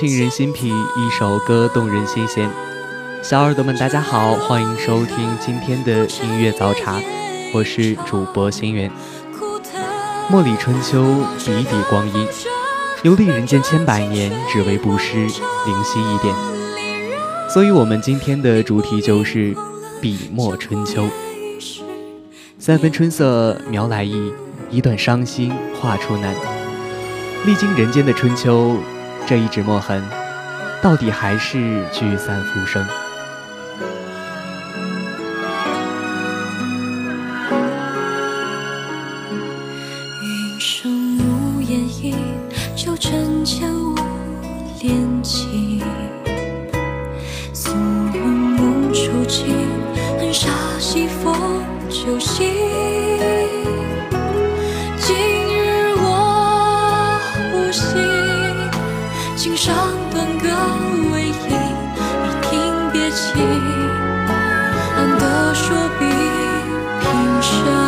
沁人心脾，一首歌动人心弦。小耳朵们，大家好，欢迎收听今天的音乐早茶，我是主播心源。墨里春秋，笔笔光阴，游历人间千百年，只为不失灵犀一点。所以，我们今天的主题就是笔墨春秋。三分春色描来意，一段伤心画出难。历经人间的春秋。这一纸墨痕，到底还是聚散浮生。唱断歌未吟，已听别情。暗的说比平生。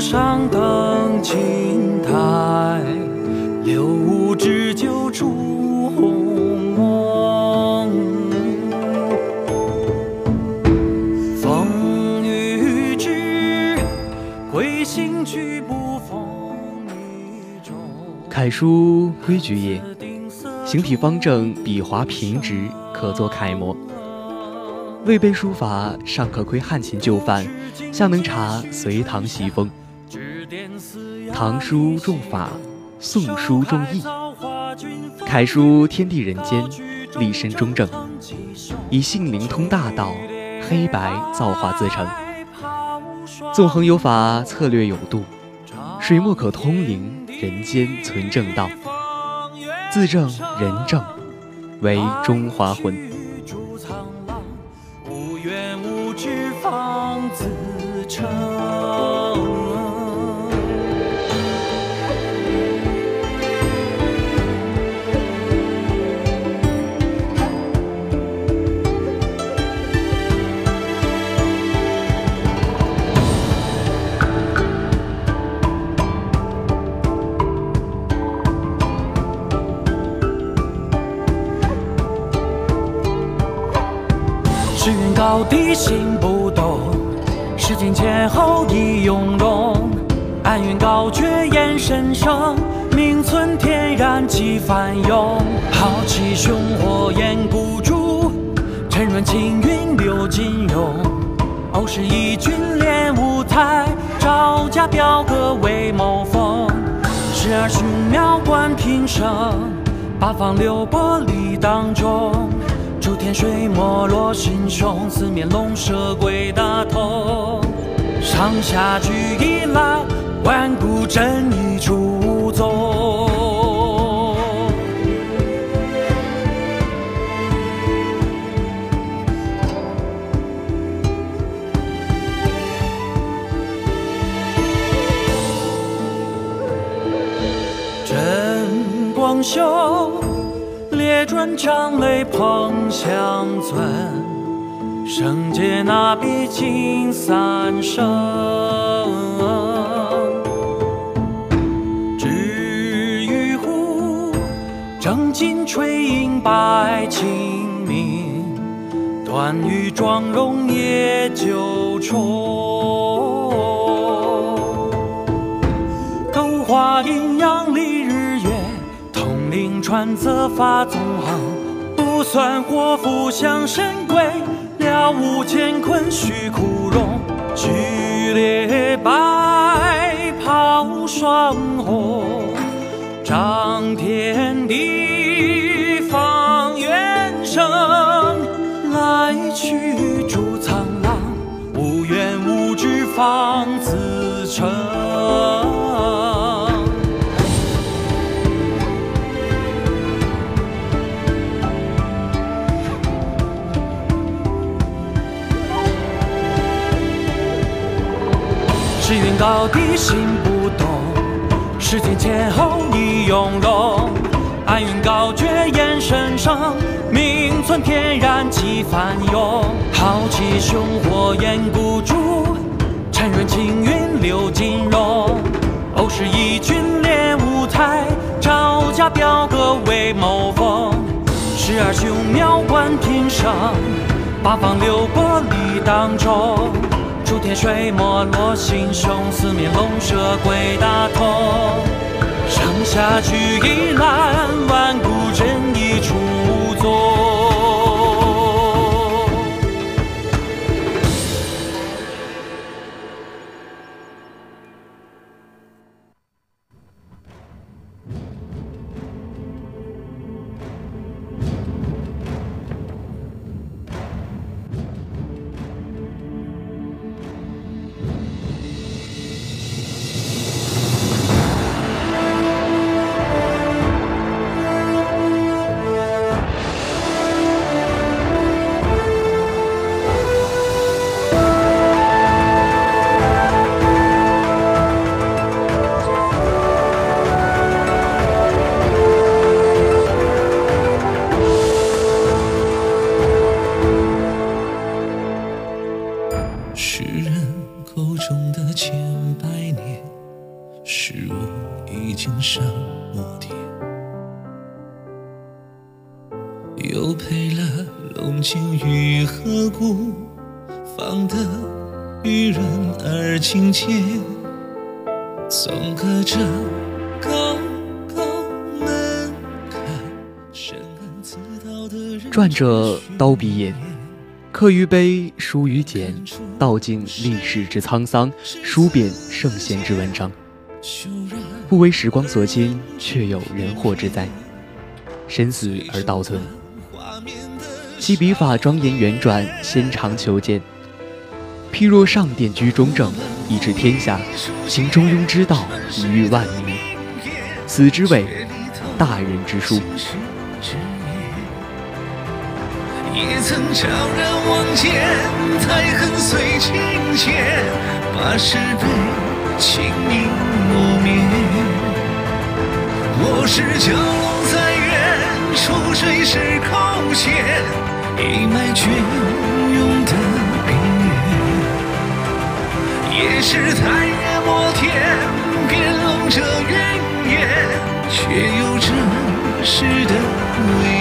上灯青苔，六五置酒烛红梦。风雨之归心曲不逢一中。楷书规矩也，形体方正，笔划平直，可作楷模。魏碑书法尚可窥汉秦旧范，下能察隋唐习风。唐书重法，宋书重义。楷书天地人间，立身中正，以性灵通大道，黑白造化自成。纵横有法，策略有度，水墨可通灵，人间存正道。自正人正，为中华魂。心不动，世间前后已雍容。安云高绝眼神生，名存天然气翻涌。豪气雄火焰孤注，沉润青云流金融。欧氏义军练舞台，赵家表哥为谋锋。十二雄妙观平生，八方流波里当中。诸天水没落心胸，四面龙蛇鬼大同。上下俱已来，万古真意出宗。真光秀。列转张泪碰相尊，生劫那笔尽三生。至于乎，正襟垂影百清明，断羽妆容夜九重。勾画阴阳。传泽发纵横，不算祸福向神归，了无乾坤须枯荣。举列白袍双红，掌天地放元生。来去逐苍狼，无怨无知方自成。世缘高低心不动，世间前后已雍容。暗云高绝眼神生，名存天然气翻涌。豪气雄火焰孤注，沉润青云流金融。欧氏义军练舞台，招架表哥为谋锋。时而雄妙观平生，八方流波里当中。诸天水没落心胸，四面龙蛇鬼大同。上下俱一览，万古真一出纵隔着高高门槛，深谙此道的人转着刀笔眼，刻于碑，书于简，道尽历史之沧桑，书遍圣贤之文章。不为时光所侵，却有人祸之灾。生死而道存，其笔法庄严圆转，纤长遒健。譬若上殿居中正，以治天下；行中庸之道，以御万民。此之谓大人之书。也曾悄然望见，太恨随情切，把是非清明磨灭。我是蛟龙在渊，出水时口血，一脉隽是太岳摩天，变龙者云烟，却有真实的威严。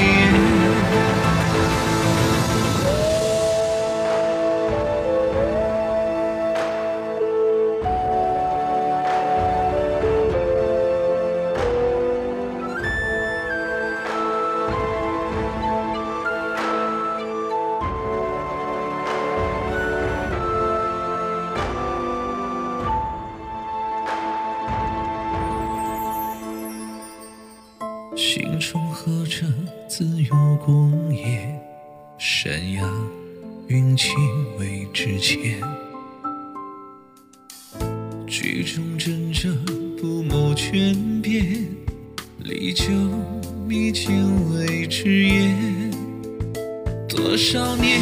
多少年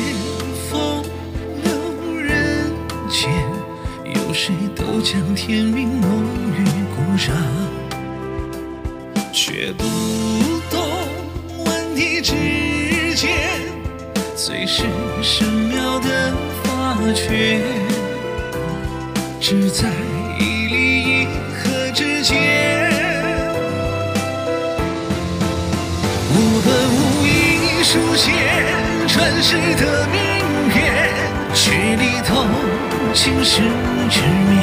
风流人间，有谁都将天命弄于股掌？却不懂万体之间，最是神妙的发觉，只在一粒一合之间。我本无意书写乱世的名篇，却力透青史之面。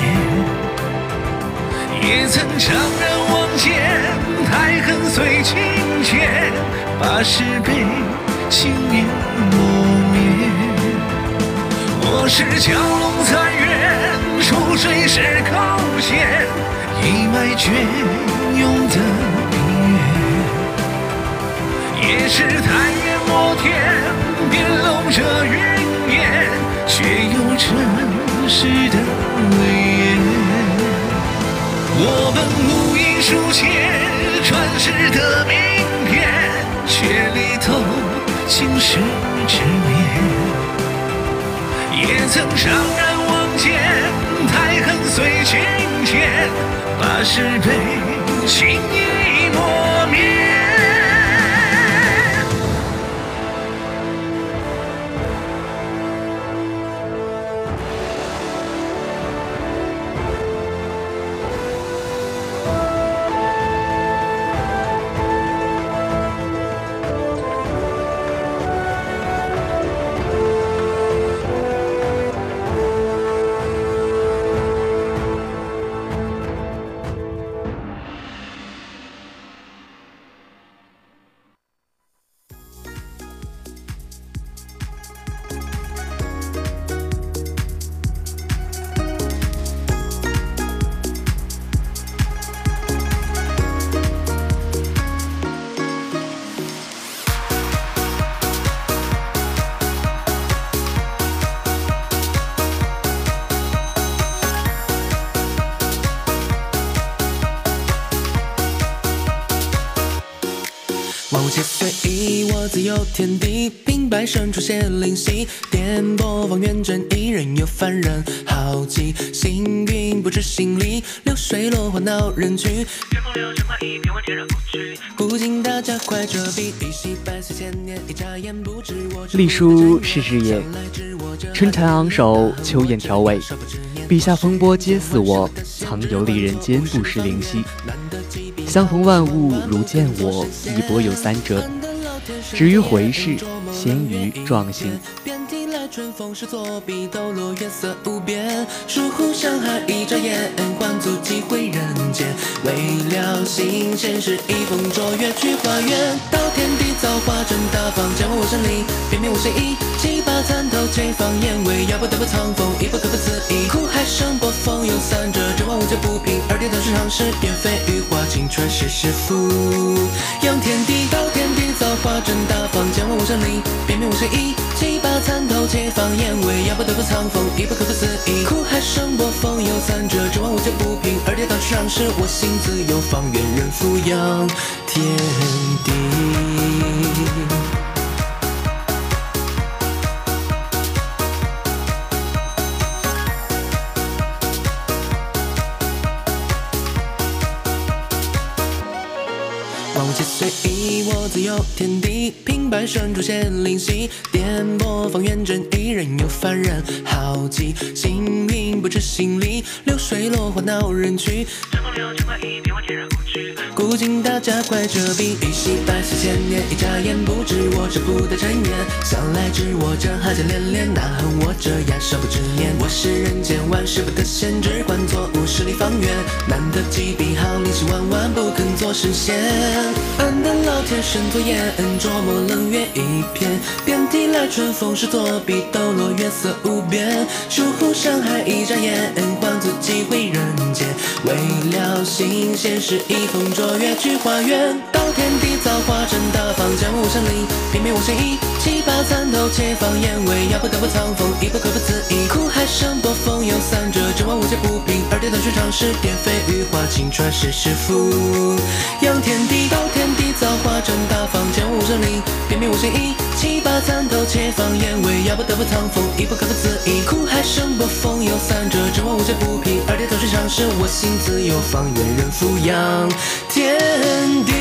也曾怅然望见，太恨随情切，把是非轻易磨灭。我是蛟龙在渊，出水时高悬，一脉隽永的冰月。也是太岳摩天，变龙者云烟，却有真实的威严。我本无意书写传世的名篇，却力透青史执念。也曾怅然望见，太恨随情切，把是非轻易磨灭。自有天地。平白生出些灵犀，颠簸方圆正义，任由凡人好奇。行云不知行理，流水落花闹人去。天风流，尘快意，变幻天然不去。古今大家快遮蔽，一夕百岁千年，一眨眼不知我。隶书是日也，春蚕昂首，秋雁调尾。笔下风波皆似我，曾游历人间不识灵犀。相逢万物如见我，一波有三折。止于回视，先于壮行。春风是作笔，抖落月色无边。疏忽山海一眨眼，换足几回人间。为了新鲜事，一风卓越去花园。到天地造化真大方，江湖生灵，偏偏无谁意。七八参透且放眼尾，要不得不藏锋，一不可不自意。苦海生波，风有三折，这万物皆不平。二点都是常事，便飞羽化，青春是是福。仰天地，到天地造化真大方，江湖生灵，偏偏无谁意。七八参透且放烟尾，要不得不藏锋，一不可不自意。苦海生波，风有三折，这万物皆不平。二跌到去常是，我心自有方圆人俯仰天地。有天，白生出现灵犀，颠簸方圆正义，任由凡人好奇。行云不知行里，流水落花闹人去。春风流，情意变幻天然无趣。古今大家快折笔，一夕百岁千年，一眨眼不知我这不得尘缘。向来知我这哈欠连连，哪恨我这样少不知念。我是人间万事不得闲，只管做五十里方圆。难得几笔好力气，万万不肯做神仙。安得老天生。作眼，琢磨冷月一片，遍地来春风是作笔，抖落月色无边。疏忽山海一眨眼，换足几回人间。未了新鲜事，一风卓越去花园。到天地造化真大方，江湖生灵，偏偏无谁意。七八参透且放眼尾，要不得不藏锋，一不可不自意。苦海生波，风有三折，这万物皆不平。二点断续常事，便飞羽化，青传世世福。仰天地，到天地造化真。大方生灵，偏偏无心意。七八参透且放眼尾，要不得不藏风，一不可不自意。苦海生波，风有三折，这万物皆不平。二叠头水常事，我心自有方圆人抚养天地。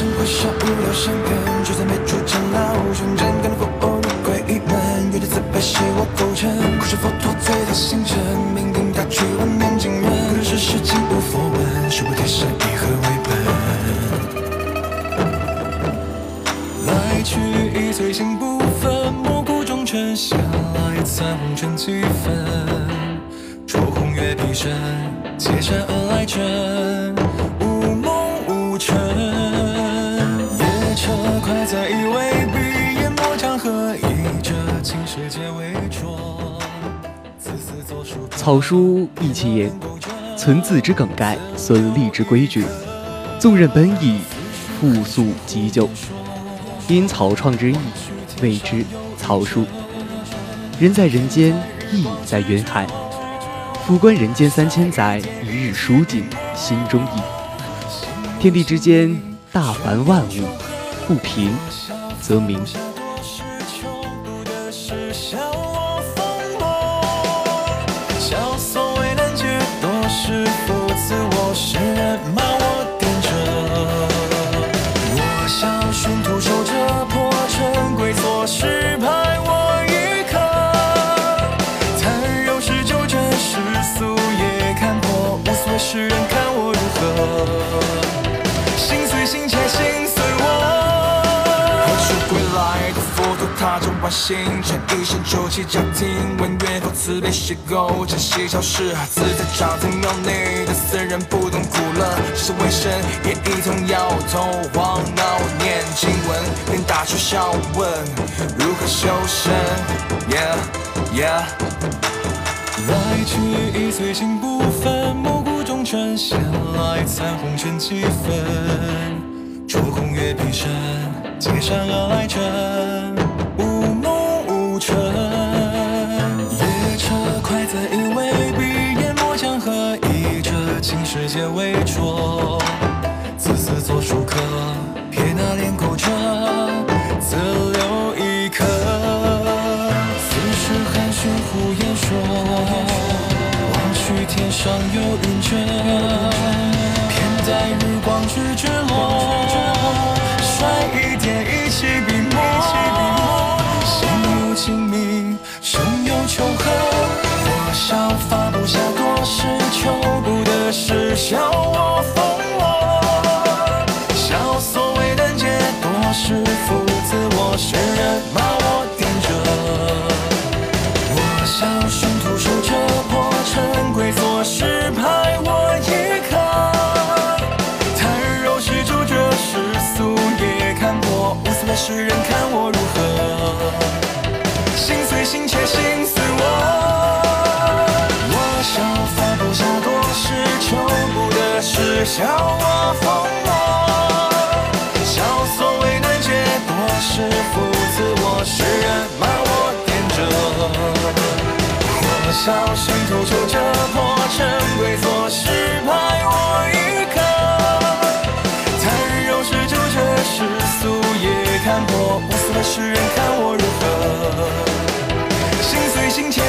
生活上无聊相片，就散没出钱老熊真敢过哦，归一本，有点自卑写我构成，不是佛陀最大心诚，命定他去万年经门，可是事情无佛问，是不天生以和为本，来去已随心不分，莫鼓忠声闲来残尘几分，朱红月披身，借山而来枕。草书意其言，存字之梗概，损隶之规矩。纵任本意，复素急就，因草创之意，谓之草书。人在人间，意在云海。俯观人间三千载，一日书尽心中意。天地之间，大凡万物，不平则鸣。星辰一声抽泣，家庭问缘否慈悲邂逅，珍惜消失，自在长亭庙内的僧人不懂苦乐，只是为生也一同摇头晃脑，念经文，便大声笑问如何修身。Yeah yeah，来去已随心不分，暮鼓中尘，闲来残红尘几分，烛红月平生。接踵而来着无列车快载，因为闭眼摸江河，以这青石阶为酌。笑我疯魔。笑所谓难解多是负自我，世人骂我颠折。我笑心头手折。破尘归所事，派我一刻。残柔是就这世俗。也看破，无所谓世人看我如何，心碎心切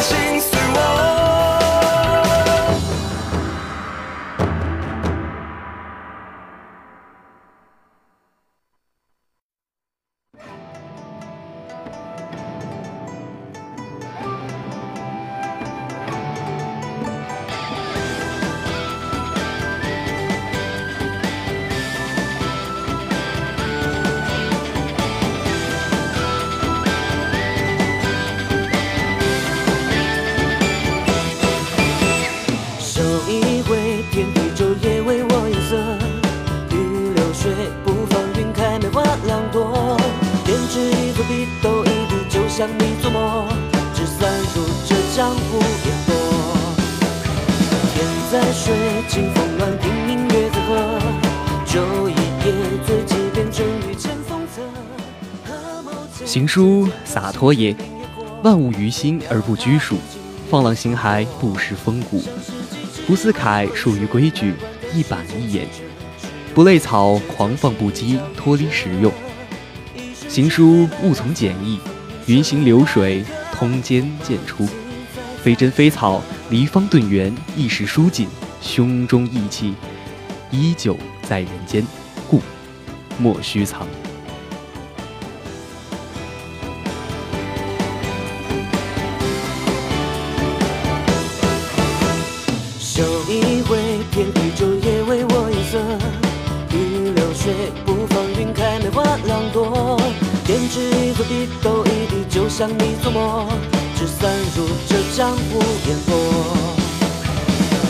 行书洒脱也，万物于心而不拘束，放浪形骸不失风骨。不似楷属于规矩，一板一眼；不类草狂放不羁，脱离实用。行书务从简易，云行流水，通间渐出。非真非草，离方顿圆，一时疏紧，胸中意气依旧在人间，故莫须藏。你琢磨，纸散入这江湖烟波。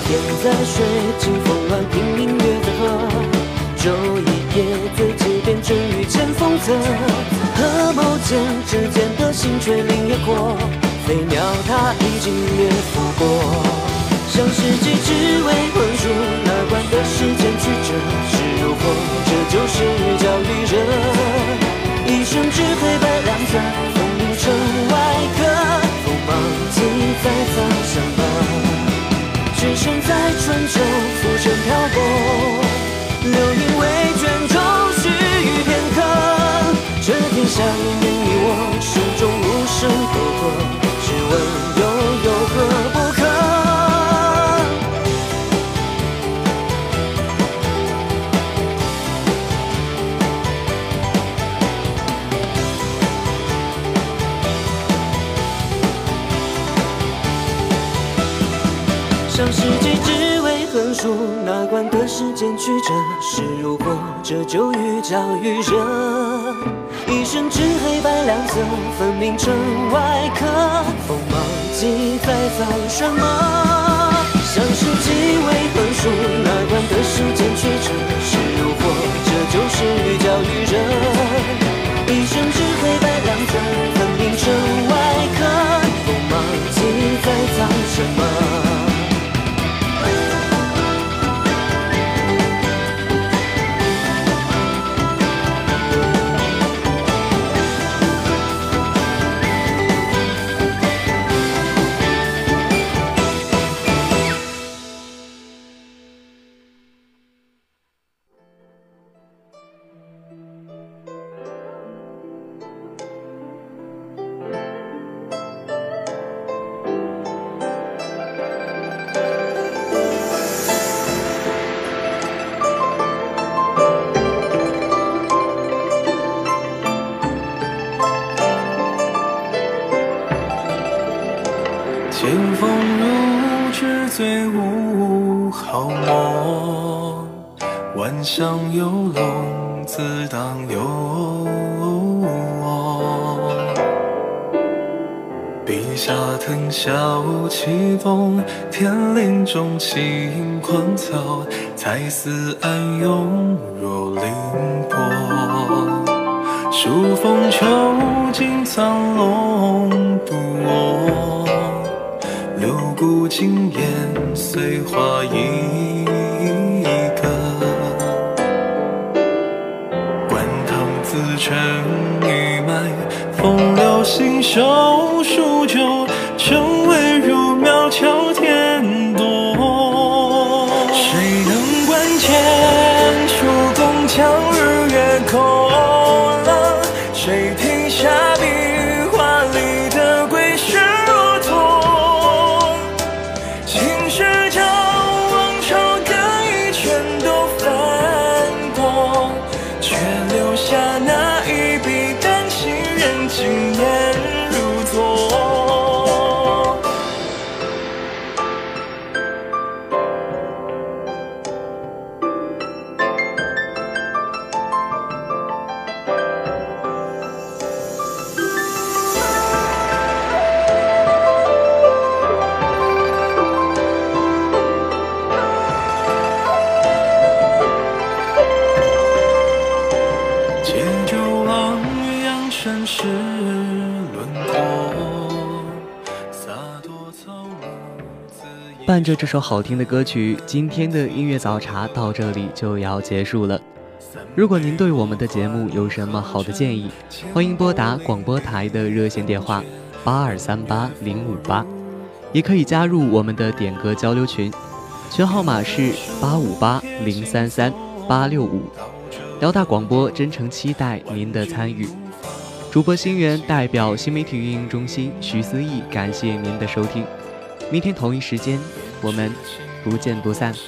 天在水，清风乱，听明月在河。酒一夜，醉几遍，春雨千风泽。合眸间，指尖的星垂林野阔。飞鸟它已经掠拂过。向世纪只为困住，哪管得世间曲折是如何？这就是教育人，一生只黑白两色。春秋浮沉漂泊，流云为卷中须臾片刻。这天下你我，声中无声沟壑，试问又有何不可？世纪只为横竖，哪管得世间曲折是如何？这就欲教育人，一生只黑白两色，分明成外壳。锋芒记在藏什么？向世纪为横竖，哪管得世间曲折是如何？这就是欲教育人，一生只黑白两色，分明成外壳。锋芒记在藏什么？万象游龙，自当有我。笔下腾霄起风，天灵中清昆草，才思暗涌若凌波。数风秋尽苍龙不卧，六股惊烟碎花一手是轮廓，伴着这首好听的歌曲，今天的音乐早茶到这里就要结束了。如果您对我们的节目有什么好的建议，欢迎拨打广播台的热线电话八二三八零五八，也可以加入我们的点歌交流群，群号码是八五八零三三八六五。辽大广播真诚期待您的参与。主播星源代表新媒体运营中心徐思义，感谢您的收听。明天同一时间，我们不见不散。谁